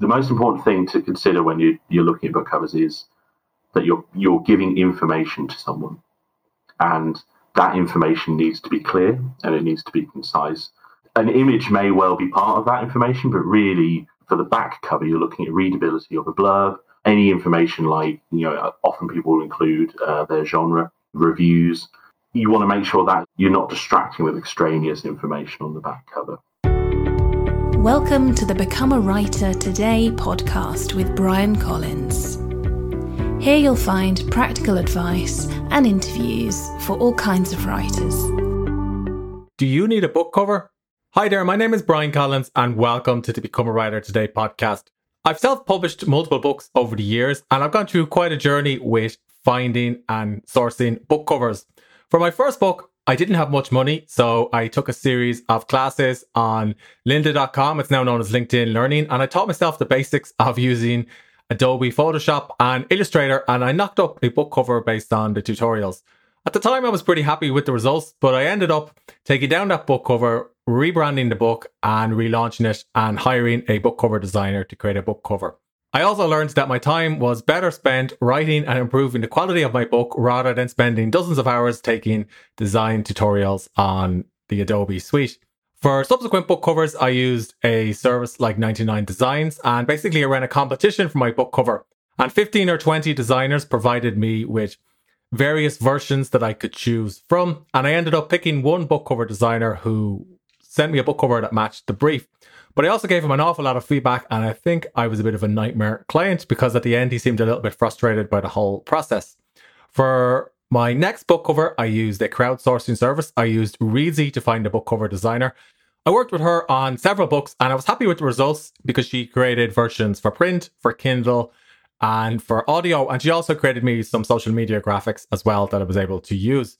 the most important thing to consider when you, you're looking at book covers is that you're you're giving information to someone, and that information needs to be clear and it needs to be concise. An image may well be part of that information, but really for the back cover, you're looking at readability of a blurb, any information like you know often people will include uh, their genre reviews. You want to make sure that you're not distracting with extraneous information on the back cover. Welcome to the Become a Writer Today podcast with Bryan Collins. Here you'll find practical advice and interviews for all kinds of writers. Do you need a book cover? Hi there, my name is Bryan Collins, and welcome to the Become a Writer Today podcast. I've self published multiple books over the years, and I've gone through quite a journey with finding and sourcing book covers. For my first book, I didn't have much money, so I took a series of classes on lynda.com. It's now known as LinkedIn Learning, and I taught myself the basics of using Adobe Photoshop and Illustrator, and I knocked up a book cover based on the tutorials. At the time, I was pretty happy with the results, but I ended up taking down that book cover, rebranding the book, and relaunching it, and hiring a book cover designer to create a book cover. I also learned that my time was better spent writing and improving the quality of my book rather than spending dozens of hours taking design tutorials on the Adobe suite. For subsequent book covers, I used a service like 99 Designs and basically I ran a competition for my book cover. And 15 or 20 designers provided me with various versions that I could choose from. And I ended up picking one book cover designer who sent me a book cover that matched the brief. But I also gave him an awful lot of feedback, and I think I was a bit of a nightmare client because at the end he seemed a little bit frustrated by the whole process. For my next book cover, I used a crowdsourcing service. I used Reedsy to find a book cover designer. I worked with her on several books and I was happy with the results because she created versions for print, for Kindle, and for audio. And she also created me some social media graphics as well that I was able to use.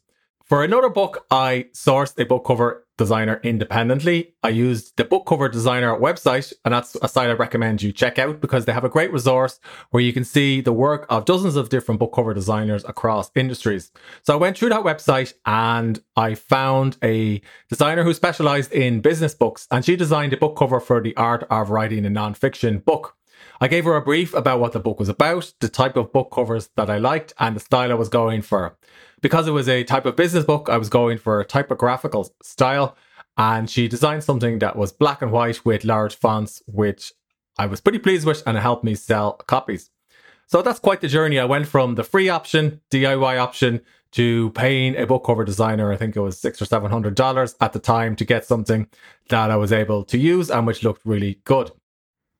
For another book, I sourced a book cover designer independently. I used the book cover designer website, and that's a site I recommend you check out because they have a great resource where you can see the work of dozens of different book cover designers across industries. So I went through that website and I found a designer who specialized in business books, and she designed a book cover for the art of writing a nonfiction book. I gave her a brief about what the book was about, the type of book covers that I liked, and the style I was going for. Because it was a type of business book, I was going for a typographical style, and she designed something that was black and white with large fonts, which I was pretty pleased with, and it helped me sell copies. So that's quite the journey. I went from the free option, DIY option, to paying a book cover designer. I think it was six or seven hundred dollars at the time to get something that I was able to use and which looked really good.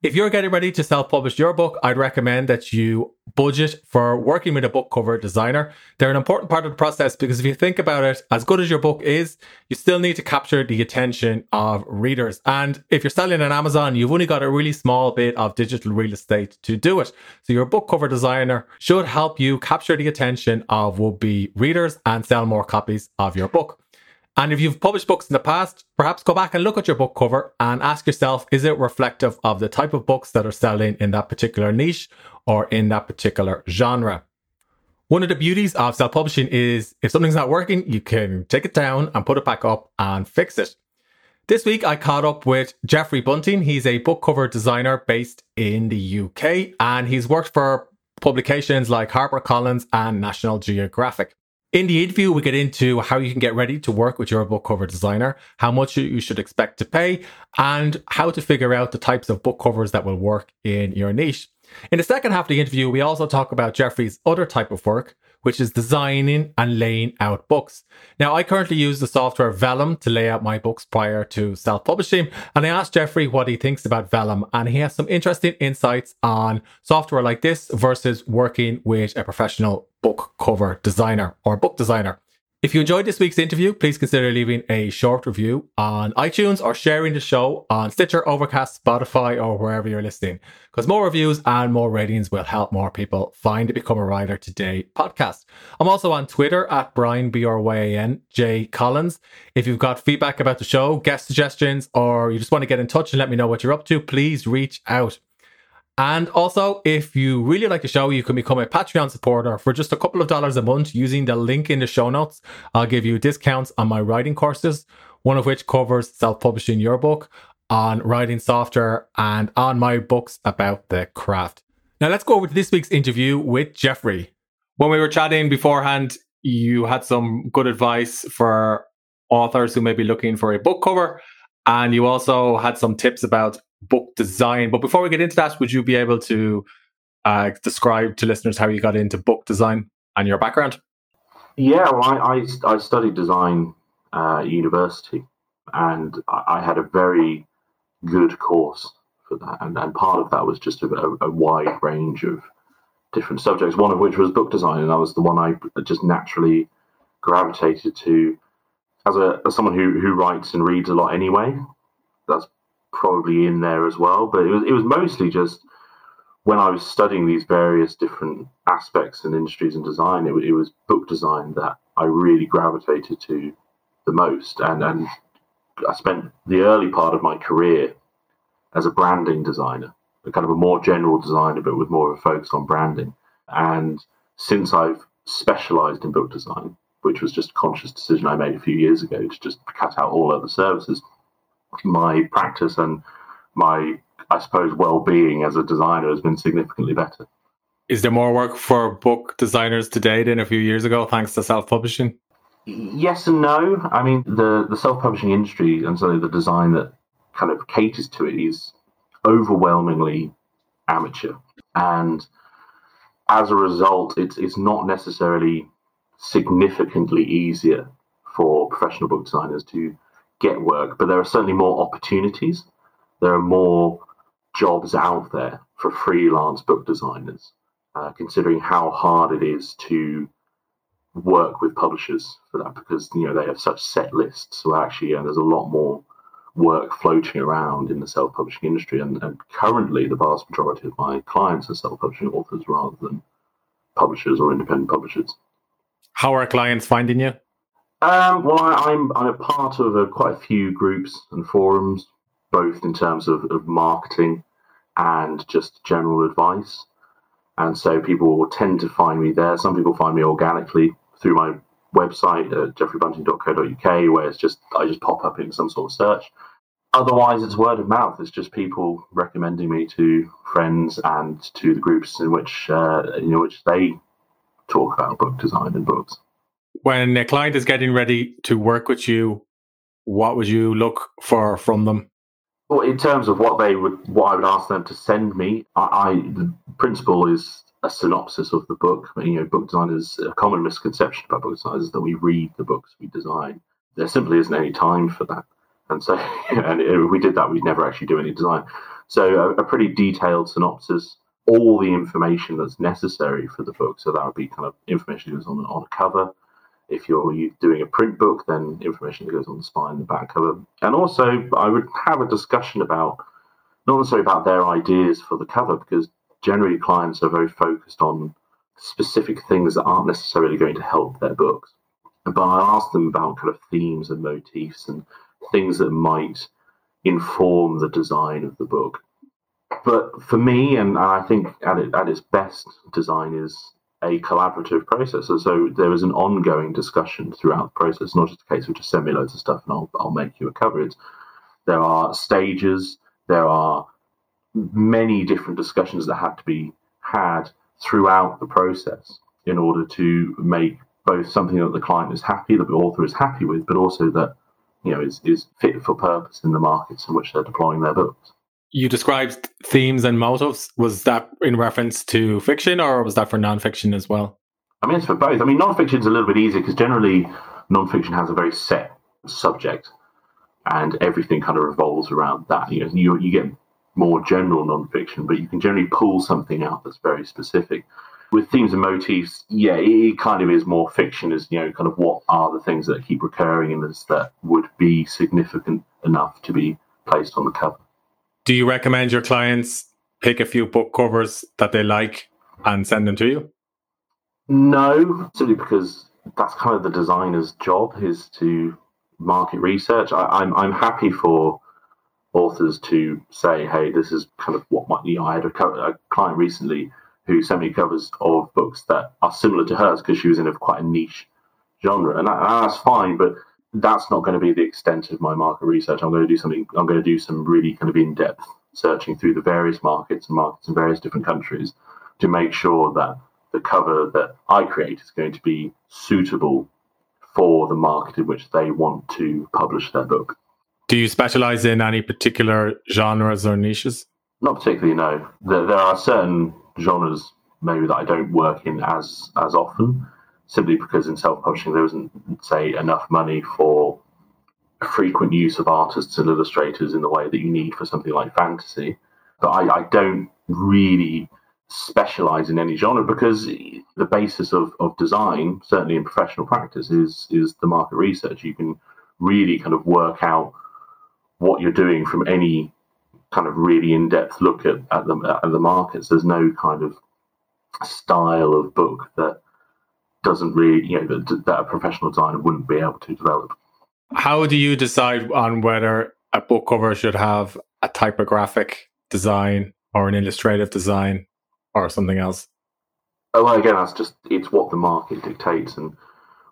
If you're getting ready to self publish your book, I'd recommend that you budget for working with a book cover designer. They're an important part of the process because if you think about it, as good as your book is, you still need to capture the attention of readers. And if you're selling on Amazon, you've only got a really small bit of digital real estate to do it. So your book cover designer should help you capture the attention of would be readers and sell more copies of your book. And if you've published books in the past, perhaps go back and look at your book cover and ask yourself is it reflective of the type of books that are selling in that particular niche or in that particular genre? One of the beauties of self publishing is if something's not working, you can take it down and put it back up and fix it. This week, I caught up with Jeffrey Bunting. He's a book cover designer based in the UK and he's worked for publications like HarperCollins and National Geographic. In the interview, we get into how you can get ready to work with your book cover designer, how much you should expect to pay, and how to figure out the types of book covers that will work in your niche. In the second half of the interview, we also talk about Jeffrey's other type of work, which is designing and laying out books. Now, I currently use the software Vellum to lay out my books prior to self publishing. And I asked Jeffrey what he thinks about Vellum, and he has some interesting insights on software like this versus working with a professional book cover designer or book designer. If you enjoyed this week's interview, please consider leaving a short review on iTunes or sharing the show on Stitcher, Overcast, Spotify, or wherever you're listening. Because more reviews and more ratings will help more people find the Become a Writer Today podcast. I'm also on Twitter at Bryan, B R Y A N, J Collins. If you've got feedback about the show, guest suggestions, or you just want to get in touch and let me know what you're up to, please reach out. And also, if you really like the show, you can become a Patreon supporter for just a couple of dollars a month using the link in the show notes. I'll give you discounts on my writing courses, one of which covers self publishing your book. on writing software and on my books about the craft. Now, let's go over to this week's interview with Jeffrey. When we were chatting beforehand, you had some good advice for authors who may be looking for a book cover, and you also had some tips about book design. But before we get into that, would you be able to uh, describe to listeners how you got into book design and your background? Yeah, well, I, I, I studied design uh, at university, and I, I had a very good course for that. And, and part of that was just a, a, wide range of different subjects, one of which was book design. And that was the one I just naturally gravitated to as, a, as someone who, who writes and reads a lot anyway. That's probably in there as well. But it was, it was mostly just when I was studying these various different aspects and industries and design, it, it was book design that I really gravitated to the most. And, and I spent the early part of my career as a branding designer, a kind of a more general designer, but with more of a focus on branding. And since I've specialized in book design, which was just a conscious decision I made a few years ago to just cut out all other services, my practice and my, I suppose, well being as a designer has been significantly better. Is there more work for book designers today than a few years ago, thanks to self publishing? Yes and no. I mean, the, the self publishing industry and so the design that kind of caters to it is overwhelmingly amateur. And as a result, it's, it's not necessarily significantly easier for professional book designers to get work, but there are certainly more opportunities. There are more jobs out there for freelance book designers, uh, considering how hard it is to work with publishers for that because you know they have such set lists. So actually, yeah, there's a lot more work floating around in the self-publishing industry, and, and currently the vast majority of my clients are self-publishing authors rather than publishers or independent publishers. How are clients finding you? Um, well, I, am I'm a part of a, quite a few groups and forums, both in terms of, of marketing and just general advice. And so people will tend to find me there. Some people find me organically through my website at jeffreybunting.co.uk, where it's just I just pop up in some sort of search. Otherwise, it's word of mouth. It's just people recommending me to friends and to the groups in which uh, in which they talk about book design and books. When a client is getting ready to work with you, what would you look for from them? Well, in terms of what they would, what I would ask them to send me, I, I the principle is a synopsis of the book. You know, book designers a common misconception about book designers is that we read the books we design. There simply isn't any time for that, and so and if we did that, we'd never actually do any design. So a, a pretty detailed synopsis, all the information that's necessary for the book. So that would be kind of information that goes on on a cover. If you're doing a print book, then information that goes on the spine, the back cover, and also I would have a discussion about not necessarily about their ideas for the cover because generally clients are very focused on specific things that aren't necessarily going to help their books. But I ask them about kind of themes and motifs and things that might inform the design of the book. But for me, and I think at, it, at its best, design is a collaborative process. And so there is an ongoing discussion throughout the process, not just a case of just send me loads of stuff and I'll, I'll make you a cover. It's, there are stages, there are many different discussions that had to be had throughout the process in order to make both something that the client is happy, that the author is happy with, but also that you know is, is fit for purpose in the markets in which they're deploying their books. You described themes and motives. Was that in reference to fiction or was that for nonfiction as well? I mean, it's for both. I mean, nonfiction is a little bit easier because generally nonfiction has a very set subject and everything kind of revolves around that. You know, you, you get more general nonfiction, but you can generally pull something out that's very specific. With themes and motifs, yeah, it kind of is more fiction, as you know, kind of what are the things that keep recurring in this that would be significant enough to be placed on the cover. Do you recommend your clients pick a few book covers that they like and send them to you? No, simply because that's kind of the designer's job is to market research. I, I'm I'm happy for authors to say, hey, this is kind of what might, know, I had a, co- a client recently who sent me covers of books that are similar to hers because she was in a quite a niche genre. And, that, and that's fine, but that's not going to be the extent of my market research. I'm going to do something. I'm going to do some really kind of in-depth searching through the various markets and markets in various different countries to make sure that the cover that I create is going to be suitable for the market in which they want to publish their book. Do you specialize in any particular genres or niches? Not particularly, no. There, there are certain genres maybe that I don't work in as as often, simply because in self publishing there isn't, say, enough money for frequent use of artists and illustrators in the way that you need for something like fantasy. But I, I don't really specialize in any genre because the basis of, of design, certainly in professional practice, is is the market research. You can really kind of work out what you're doing from any kind of really in-depth look at, at the at the markets. There's no kind of style of book that doesn't really, you know, that, that a professional designer wouldn't be able to develop. How do you decide on whether a book cover should have a typographic design or an illustrative design or something else? Oh, well, again, that's just it's what the market dictates, and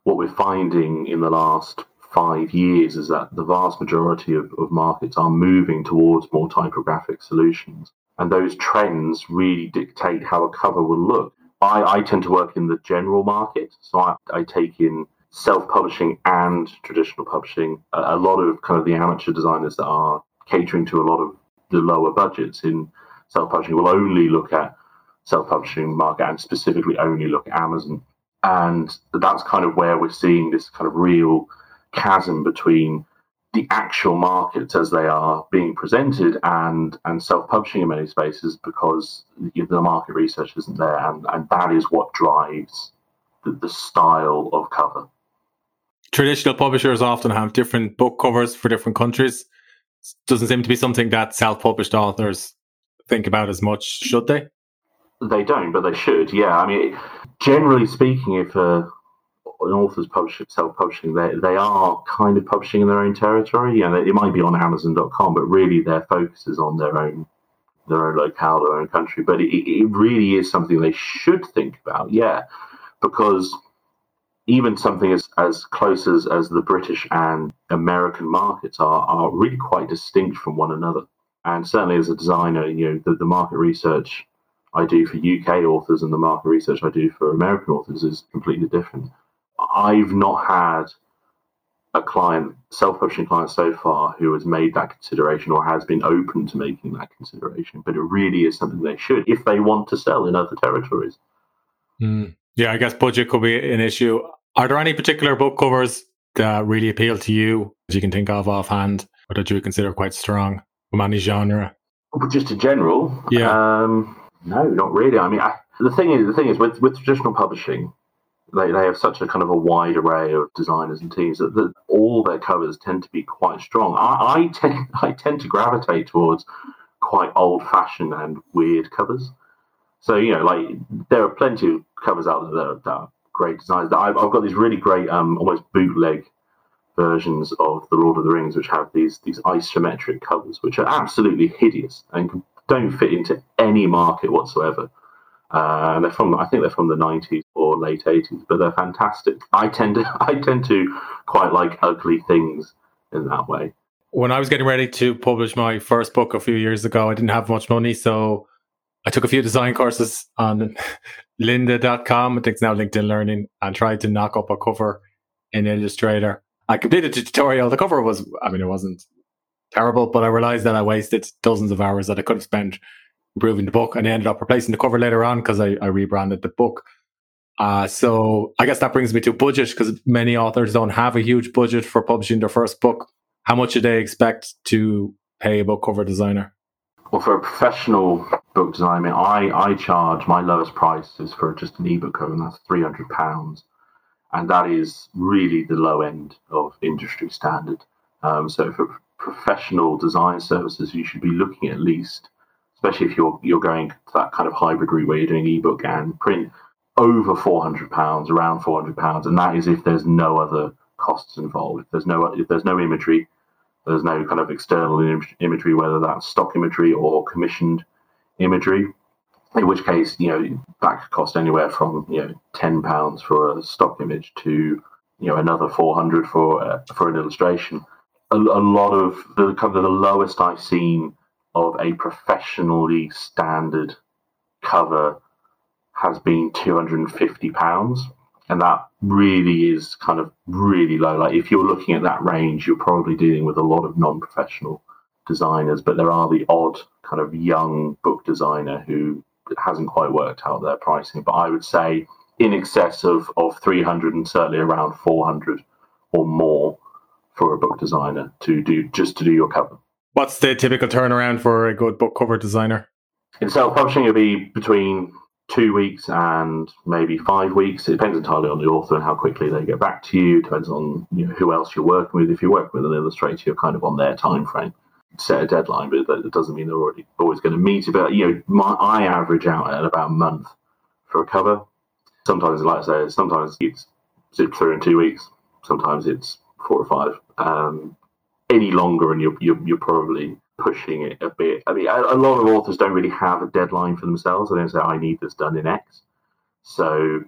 what we're finding in the last five years is that the vast majority of, of markets are moving towards more typographic solutions, and those trends really dictate how a cover will look. I, I tend to work in the general market, so I, I take in self-publishing and traditional publishing. A, a lot of kind of the amateur designers that are catering to a lot of the lower budgets in self-publishing will only look at self-publishing market and specifically only look at Amazon. And that's kind of where we're seeing this kind of real chasm between the actual markets as they are being presented and and self-publishing in many spaces because the market research isn't there and, and that is what drives the, the style of cover. Traditional publishers often have different book covers for different countries. Doesn't seem to be something that self-published authors think about as much should they? They don't but they should yeah. I mean generally speaking if a an author's publish, self-publishing, they, they are kind of publishing in their own territory. You know, it might be on Amazon.com, but really their focus is on their own their own locale, their own country. But it, it really is something they should think about, yeah, because even something as, as close as, as the British and American markets are, are really quite distinct from one another. And certainly as a designer, you know, the, the market research I do for UK authors and the market research I do for American authors is completely different. I've not had a client, self-publishing client so far, who has made that consideration or has been open to making that consideration. But it really is something they should if they want to sell in other territories. Mm. Yeah, I guess budget could be an issue. Are there any particular book covers that really appeal to you that you can think of offhand, or that you would consider quite strong from any genre? But just in general, yeah. Um, no, not really. I mean, I, the thing is, the thing is with with traditional publishing, they, they have such a kind of a wide array of designers and teams that, that all their covers tend to be quite strong. I, I tend I tend to gravitate towards quite old fashioned and weird covers. So you know, like there are plenty of covers out there that are, that are great designs. I've, I've got these really great, um, almost bootleg versions of the Lord of the Rings, which have these these isometric covers, which are absolutely hideous and don't fit into any market whatsoever. Uh, and they're from, I think they're from the 90s or late 80s, but they're fantastic. I tend to, I tend to quite like ugly things in that way. When I was getting ready to publish my first book a few years ago, I didn't have much money, so I took a few design courses on lynda.com, I think it's now LinkedIn Learning, and tried to knock up a cover in Illustrator. I completed the tutorial. The cover was, I mean, it wasn't terrible, but I realized that I wasted dozens of hours that I could have spent improving the book, and I ended up replacing the cover later on because I, I, rebranded the book. Uh, so I guess that brings me to budget because many authors don't have a huge budget for publishing their first book. How much do they expect to pay a book cover designer? Well, for a professional book designer, I, I charge my lowest price is for just an ebook cover, and that's three hundred pounds, and that is really the low end of industry standard. Um, so for professional design services, you should be looking at least especially if you're you're going to that kind of hybrid route where you're doing ebook and print over 400 pounds around 400 pounds and that is if there's no other costs involved if there's no if there's no imagery there's no kind of external Im- imagery whether that's stock imagery or commissioned imagery in which case you know could cost anywhere from you know 10 pounds for a stock image to you know another 400 for uh, for an illustration. A, a lot of the kind of the lowest I've seen of a professionally standard cover has been 250 pounds. And that really is kind of really low. Like if you're looking at that range you're probably dealing with a lot of non-professional designers but there are the odd kind of young book designer who hasn't quite worked out their pricing. But i would say in excess of, of 300 and certainly around 400 or more for a book designer to do just to do your cover what's the typical turnaround for a good book cover designer in self-publishing it'll be between two weeks and maybe five weeks. It depends entirely on the author and how quickly they get back to you. It Depends on you know, who else you're working with. If you're working with an illustrator, you're kind of on their time frame. Set a deadline, but that doesn't mean they're already always going to meet it. But you know, my, I average out at about a month for a cover. Sometimes, like I say, sometimes it's zipped through in two weeks. Sometimes it's four or five. Um, any longer, and you're, you're, you're probably pushing it a bit. I mean, a, a, lot of authors don't really have a deadline for themselves. They don't say, I need this done in X. So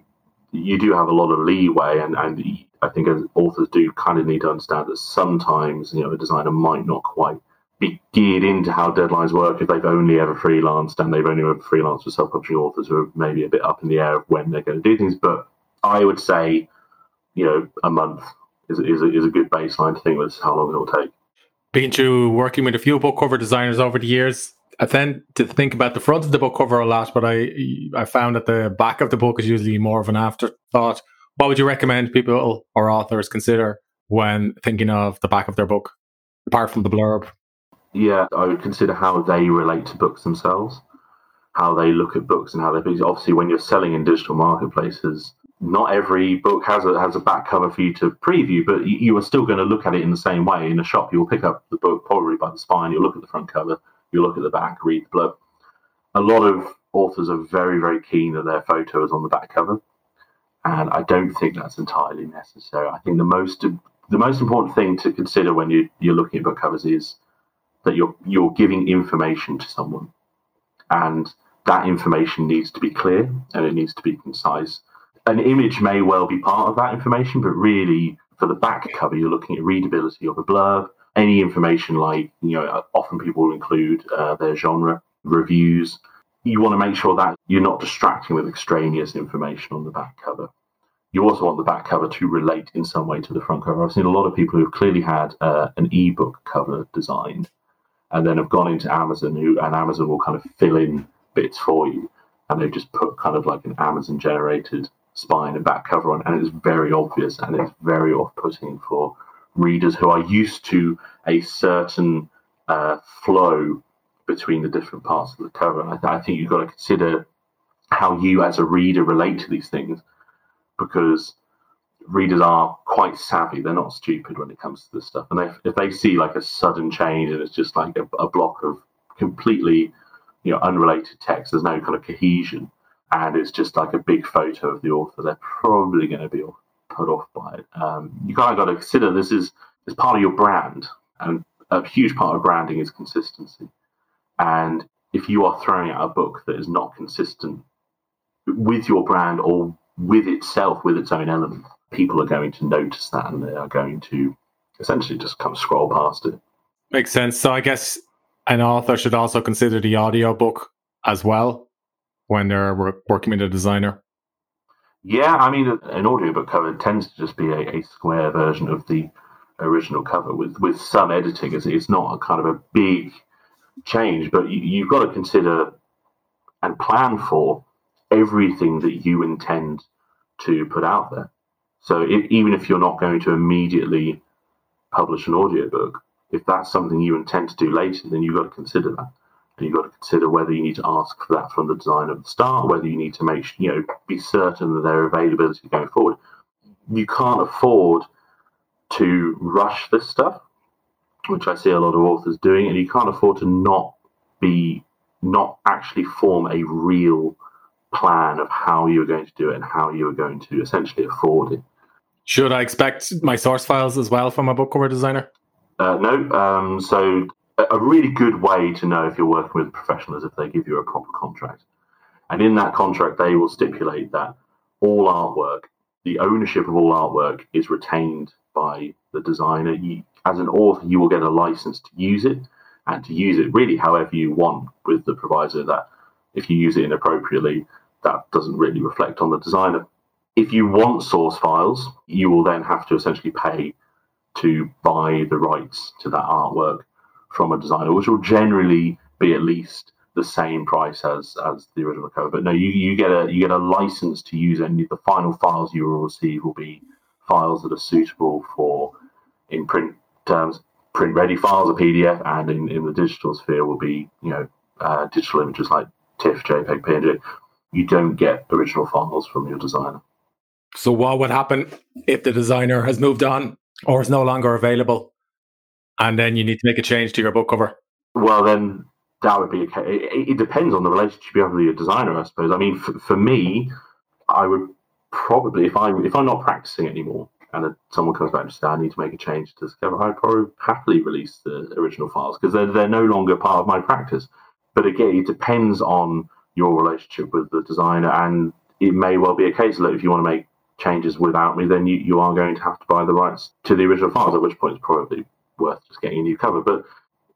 you do have a lot of leeway, and, and I think authors do kind of need to understand that sometimes, you know, a designer might not quite be geared into how deadlines work if they've only ever freelanced and they've only ever freelanced with self-publishing authors who are maybe a bit up in the air of when they're going to do things. But I would say, you know, a month is, is, a, is a good baseline to think that's how long it'll take Being through working with a few book cover designers over the years. I tend to think about the front of the book cover a lot, but I I found that the back of the book is usually more of an afterthought. What would you recommend people or authors consider when thinking of the back of their book, apart from the blurb? Yeah, I would consider how they relate to books themselves, how they look at books, and how they. Obviously, when you're selling in digital marketplaces, not every book has a has a back cover for you to preview, but you, you, are still going to look at it in the same way. In a shop, you'll pick up the book probably by the spine. You'll look at the front cover. You'll look at the back, read the blurb. A lot of authors are very very keen that their photo is on the back cover, and I don't think that's entirely necessary. I think the most the most important thing to consider when you, you're looking at book covers is that you're you're giving information to someone, and that information needs to be clear and it needs to be concise an image may well be part of that information, but really for the back cover, you're looking at readability of a blurb, any information like, you know, often people will include uh, their genre, reviews. You want to make sure that you're not distracting with extraneous information on the back cover. You also want the back cover to relate in some way to the front cover. I've seen a lot of people who've clearly had uh, an ebook cover designed and then have gone into Amazon who and Amazon will kind of fill in bits for you and they've just put kind of like an Amazon generated spine and back cover on, and it's very obvious and it's very off-putting for readers who are used to a certain uh, flow between the different parts of the cover. And I, I think you've got to consider how you, as a reader, relate to these things because readers are quite savvy. They're not stupid when it comes to this stuff. And they, if they see like a sudden change and it's just like a, a block of completely, you know, unrelated text, there's no kind of cohesion and it's just like a big photo of the author, they're probably going to be put off by it. Um, you kind of got to consider this is is part of your brand, and a huge part of branding is consistency. And if you are throwing out a book that is not consistent with your brand or with itself, with its own element, people are going to notice that and they are going to essentially just kind of scroll past it. Makes sense. So I guess an author should also consider the audio book as well when they're working with a designer? Yeah, I mean, an audiobook cover tends to just be a, a square version of the original cover with, with some editing. It's, it's not a kind of a big change, but you, you've got to consider and plan for everything that you intend to put out there. So if, even if you're not going to immediately publish an audiobook, if that's something you intend to do later, then you've got to consider that you've got to consider whether you need to ask for that from the designer at the start, whether you need to make you know be certain that their availability going forward. You can't afford to rush this stuff, which I see a lot of authors doing, and you can't afford to not be not actually form a real plan of how you're going to do it and how you are going to essentially afford it. Should I expect my source files as well from a book cover designer? Uh, no. Um, so a really good way to know if you're working with a professional is if they give you a proper contract. And in that contract, they will stipulate that all artwork the ownership of all artwork is retained by the designer. You, as an author, you will get a license to use it and to use it really however you want, with the proviso that if you use it inappropriately, that doesn't really reflect on the designer. If you want source files, you will then have to essentially pay to buy the rights to that artwork from a designer, which will generally be at least the same price as as the original cover. But no, you, you get a you get a license to use any the final files you will receive will be files that are suitable for in print terms, print ready files, a PDF, and in, in the digital sphere will be you know uh, digital images like TIFF, JPEG, PNG. You don't get original files from your designer. So what would happen if the designer has moved on or is no longer available, and then you need to make a change to your book cover? Well, then that would be okay. It, it depends on the relationship you have with your designer, I suppose. I mean, for, for me, I would probably if I if I'm not practicing anymore and someone comes back and says I need to make a change to this cover, I'd probably happily release the original files because they're they're no longer part of my practice. But again, it depends on your relationship with the designer, and it may well be a case that if you want to make changes without me, then you, you are going to have to buy the rights to the original files. At which point, it's probably worth just getting a new cover. But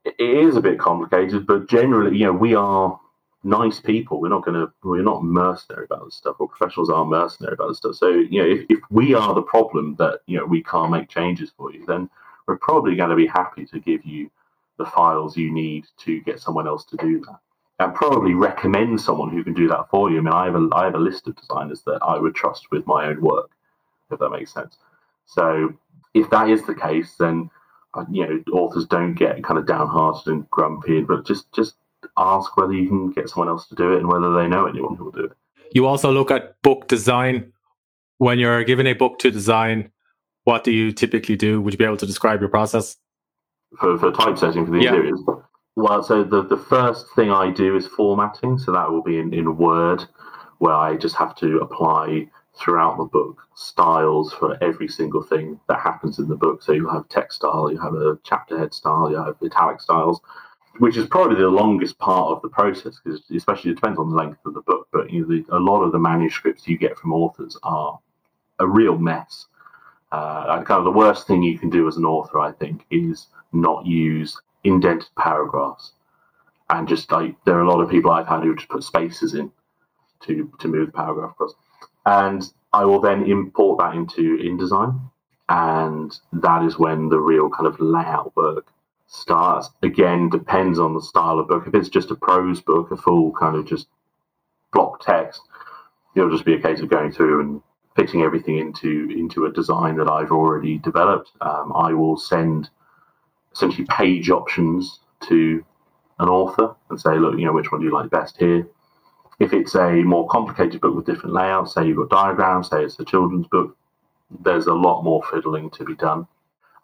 it is a bit complicated, but generally, you know, we are nice people. We're not going to, we're not mercenary about this stuff, or professionals aren't mercenary about this stuff. So, you know, if, if we are the problem that, you know, we can't make changes for you, then we're probably going to be happy to give you the files you need to get someone else to do that. And probably recommend someone who can do that for you. I mean, I have a, I have a list of designers that I would trust with my own work, if that makes sense. So, if that is the case, then Uh, you know, authors don't get kind of downhearted and grumpy, but just just ask whether you can get someone else to do it and whether they know anyone who will do it. You also look at book design. When you're given a book to design, what do you typically do? Would you be able to describe your process? For, for typesetting for the yeah. interiors? Well, so the, the first thing I do is formatting. So that will be in, in Word, where I just have to apply throughout the book styles for every single thing that happens in the book. So you have text style, you have a chapter head style, you have italic styles, which is probably the longest part of the process because especially it depends on the length of the book. But you know, the, a lot of the manuscripts you get from authors are a real mess. Uh, kind of the worst thing you can do as an author, I think, is not use indented paragraphs. And just like there are a lot of people I've had who just put spaces in to to move the paragraph across and I will then import that into InDesign, and that is when the real kind of layout work starts. Again, depends on the style of book. If it's just a prose book, a full kind of just block text, it'll just be a case of going through and fitting everything into into a design that I've already developed. Um, I will send essentially page options to an author and say, look, you know, which one do you like best here? If it's a more complicated book with different layouts, say you've got diagrams, say it's a children's book, there's a lot more fiddling to be done.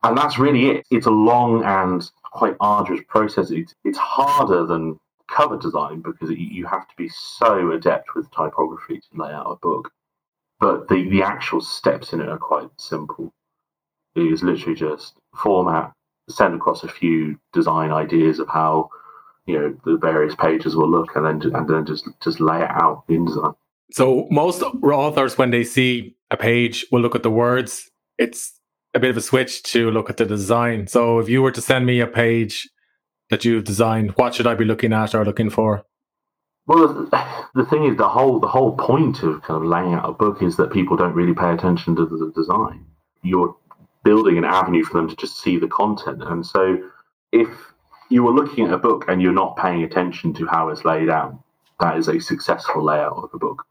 And that's really it. It's a long and quite arduous process. It's, it's harder than cover design because it, you have to be so adept with typography to lay out a book. But the, the actual steps in it are quite simple. It is literally just format, send across a few design ideas of how you know the various pages will look, and then and then just just lay it out in design. So most authors, when they see a page, will look at the words. It's a bit of a switch to look at the design. So if you were to send me a page that you've designed, what should I be looking at or looking for? Well, the thing is, the whole the whole point of kind of laying out a book is that people don't really pay attention to the design. You're building an avenue for them to just see the content, and so if you were looking at a book and you're not paying attention to how it's laid out, that is a successful layout of a book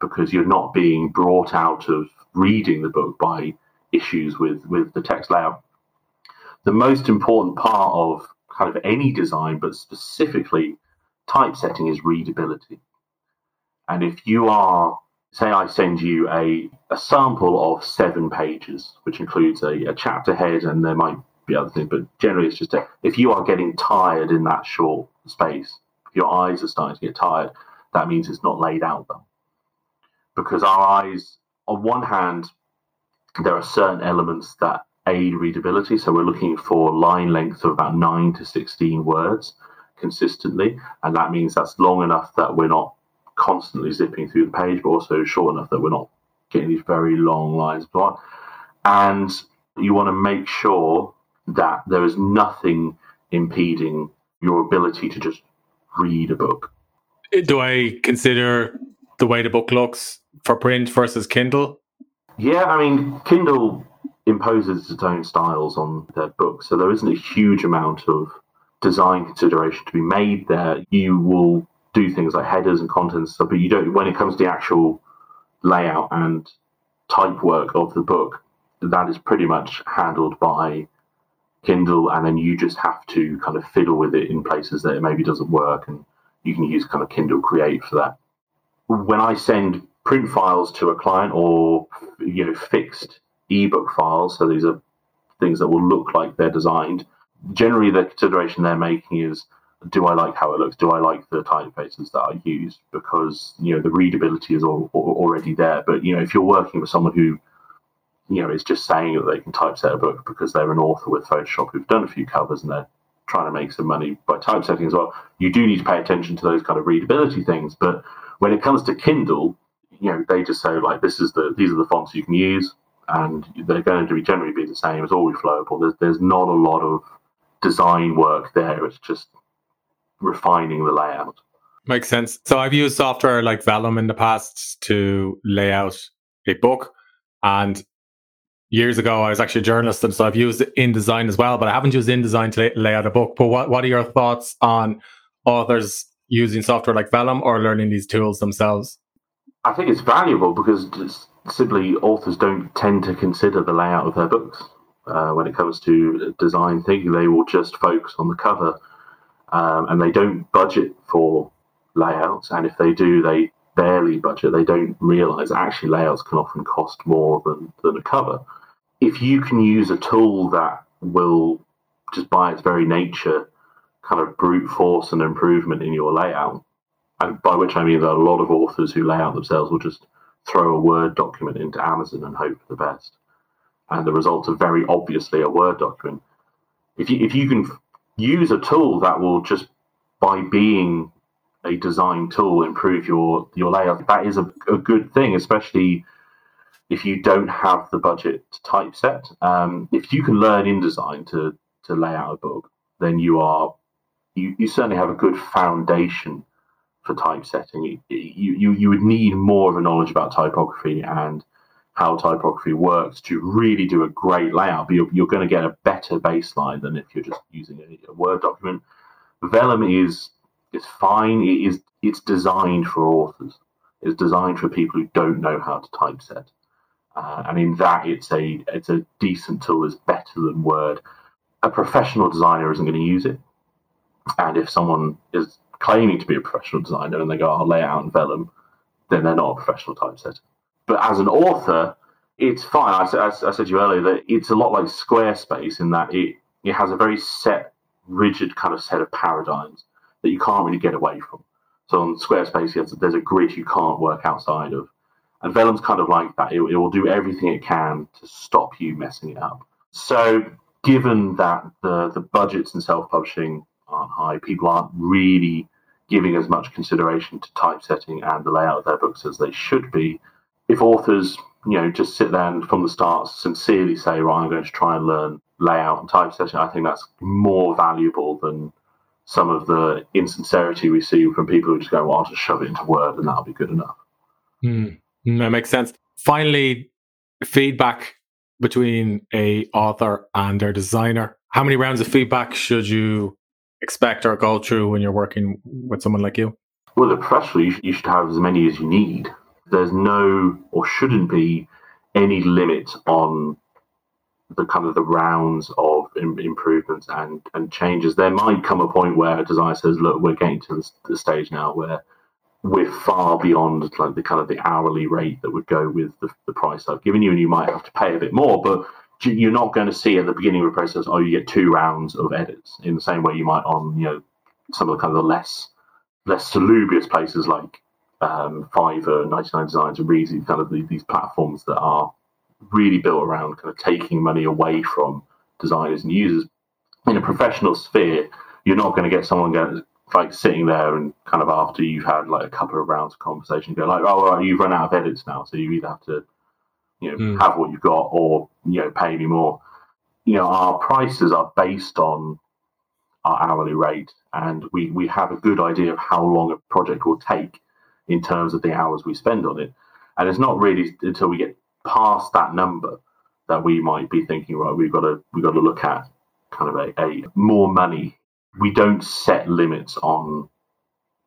because you're not being brought out of reading the book by issues with, with the text layout. The most important part of kind of any design, but specifically typesetting, is readability. And if you are, say, I send you a, a sample of seven pages, which includes a, a chapter head, and there might the other thing. But generally, it's just a, if you are getting tired in that short space, if your eyes are starting to get tired, that means it's not laid out well. Because our eyes, on one hand, there are certain elements that aid readability. So we're looking for line length of about nine to 16 words consistently. And that means that's long enough that we're not constantly zipping through the page, but also short enough that we're not getting these very long lines. And you want to make sure that there is nothing impeding your ability to just read a book. Do I consider the way the book looks for print versus Kindle? Yeah, I mean, Kindle imposes its own styles on their books, so there isn't a huge amount of design consideration to be made there. You will do things like headers and contents, but you don't. When it comes to the actual layout and type work of the book, that is pretty much handled by Kindle, and then you just have to kind of fiddle with it in places that it maybe doesn't work, and you can use kind of Kindle Create for that. When I send print files to a client or you know fixed ebook files, so these are things that will look like they're designed. Generally, the consideration they're making is do I like how it looks? Do I like the typefaces that I use? Because you know the readability is all, all, already there. But you know if you're working with someone who you know is just saying that they can typeset a book because they're an author with Photoshop who've done a few covers and they're trying to make some money by typesetting as well, you do need to pay attention to those kind of readability things. But when it comes to Kindle, you know they just say like this is the these are the fonts you can use and they're going to be generally be the same. It's all reflowable. There's there's not a lot of design work there. It's just refining the layout. Makes sense. So I've used software like Vellum in the past to lay out a book. And years ago, I was actually a journalist, and so I've used InDesign as well, but I haven't used InDesign to lay, lay out a book. But what, what are your thoughts on authors using software like Vellum or learning these tools themselves? I think it's valuable because simply authors don't tend to consider the layout of their books. Uh, when it comes to design thinking, they will just focus on the cover um, and they don't budget for layouts. And if they do, they barely budget. They don't realize actually layouts can often cost more than, than a cover. If you can use a tool that will just by its very nature kind of brute force an improvement in your layout, and by which I mean that a lot of authors who lay out themselves will just throw a Word document into Amazon and hope for the best. And the results are very obviously a Word document. If you, if you can use a tool that will just by being a design tool improve your your layout that is a, a good thing especially if you don't have the budget to typeset um, if you can learn InDesign to to lay out a book then you are you, you certainly have a good foundation for typesetting you, you you would need more of a knowledge about typography and how typography works to really do a great layout. But you're, you're going to get a better baseline than if you're just using a, a Word document. Vellum is is fine. It is it's designed for authors. It's designed for people who don't know how to typeset. Uh, and in that, it's a it's a decent tool. It's better than Word. A professional designer isn't going to use it. And if someone is claiming to be a professional designer and they go, "I'll lay out in Vellum," then they're not a professional typesetter. But as an author, it's fine. I, I, I said to you earlier that it's a lot like Squarespace in that it, it has a very set, rigid kind of set of paradigms that you can't really get away from. So on Squarespace, there's a grid you can't work outside of. And Vellum's kind of like that. It, it, will do everything it can to stop you messing it up. So, given that the, the budgets in self publishing aren't high, people aren't really giving as much consideration to typesetting and the layout of their books as they should be if authors, you know, just sit there and from the start sincerely say, right, I'm going to try and learn layout and typesetting, I think that's more valuable than some of the insincerity we see from people who just go, well, I'll just shove it into Word and that'll be good enough. Mm, that makes sense. Finally, feedback between a author and their designer. How many rounds of feedback should you expect or go through when you're working with someone like you? Well, the professional, you, you should have as many as you need there's no or shouldn't be any limit on the kind of the rounds of improvements and, and changes. There might come a point where a designer says, "Look, we're getting to the, the stage now where we're far beyond like the kind of the hourly rate that would go with the, the price I've given you, and you might have to pay a bit more." But you're not going to see at the beginning of the process, oh, you get two rounds of edits in the same way you might on you know some of the kind of the less less salubrious places like um, Fiverr, 99 Designs, and Reedsy, kind of the, these platforms that are really built around kind of taking money away from designers and users. In a professional sphere, you're not going to get someone going like sitting there and kind of after you've had like a couple of rounds of conversation, go like, oh, well, you've run out of edits now, so you either have to You know, mm. have what you've got, or you know, pay me more. You know, our prices are based on our hourly rate, and we we have a good idea of how long a project will take in terms of the hours we spend on it. And it's not really until we get past that number that we might be thinking, right, we've got to we've got to look at kind of a, a more money. We don't set limits on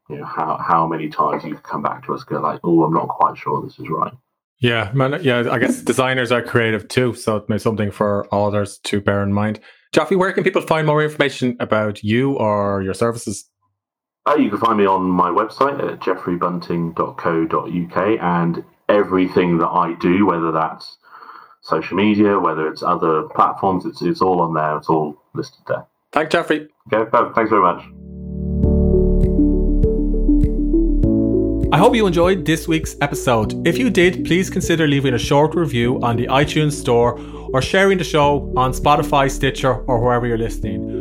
you know how how many times you come back to us go like, oh, I'm not quite sure this is right. Yeah, man. Yeah, I guess designers are creative too, so it may something for others to bear in mind. Jeffrey, where can people find more information about you or your services? Uh, you can find me on my website at jeffreybunting.co.uk and everything that I do, whether that's social media, whether it's other platforms, it's, it's all on there. It's all listed there. Thanks, Jeffrey. Okay, thanks very much. I hope you enjoyed this week's episode. If you did, please consider leaving a short review on the iTunes Store or sharing the show on Spotify, Stitcher, or wherever you're listening.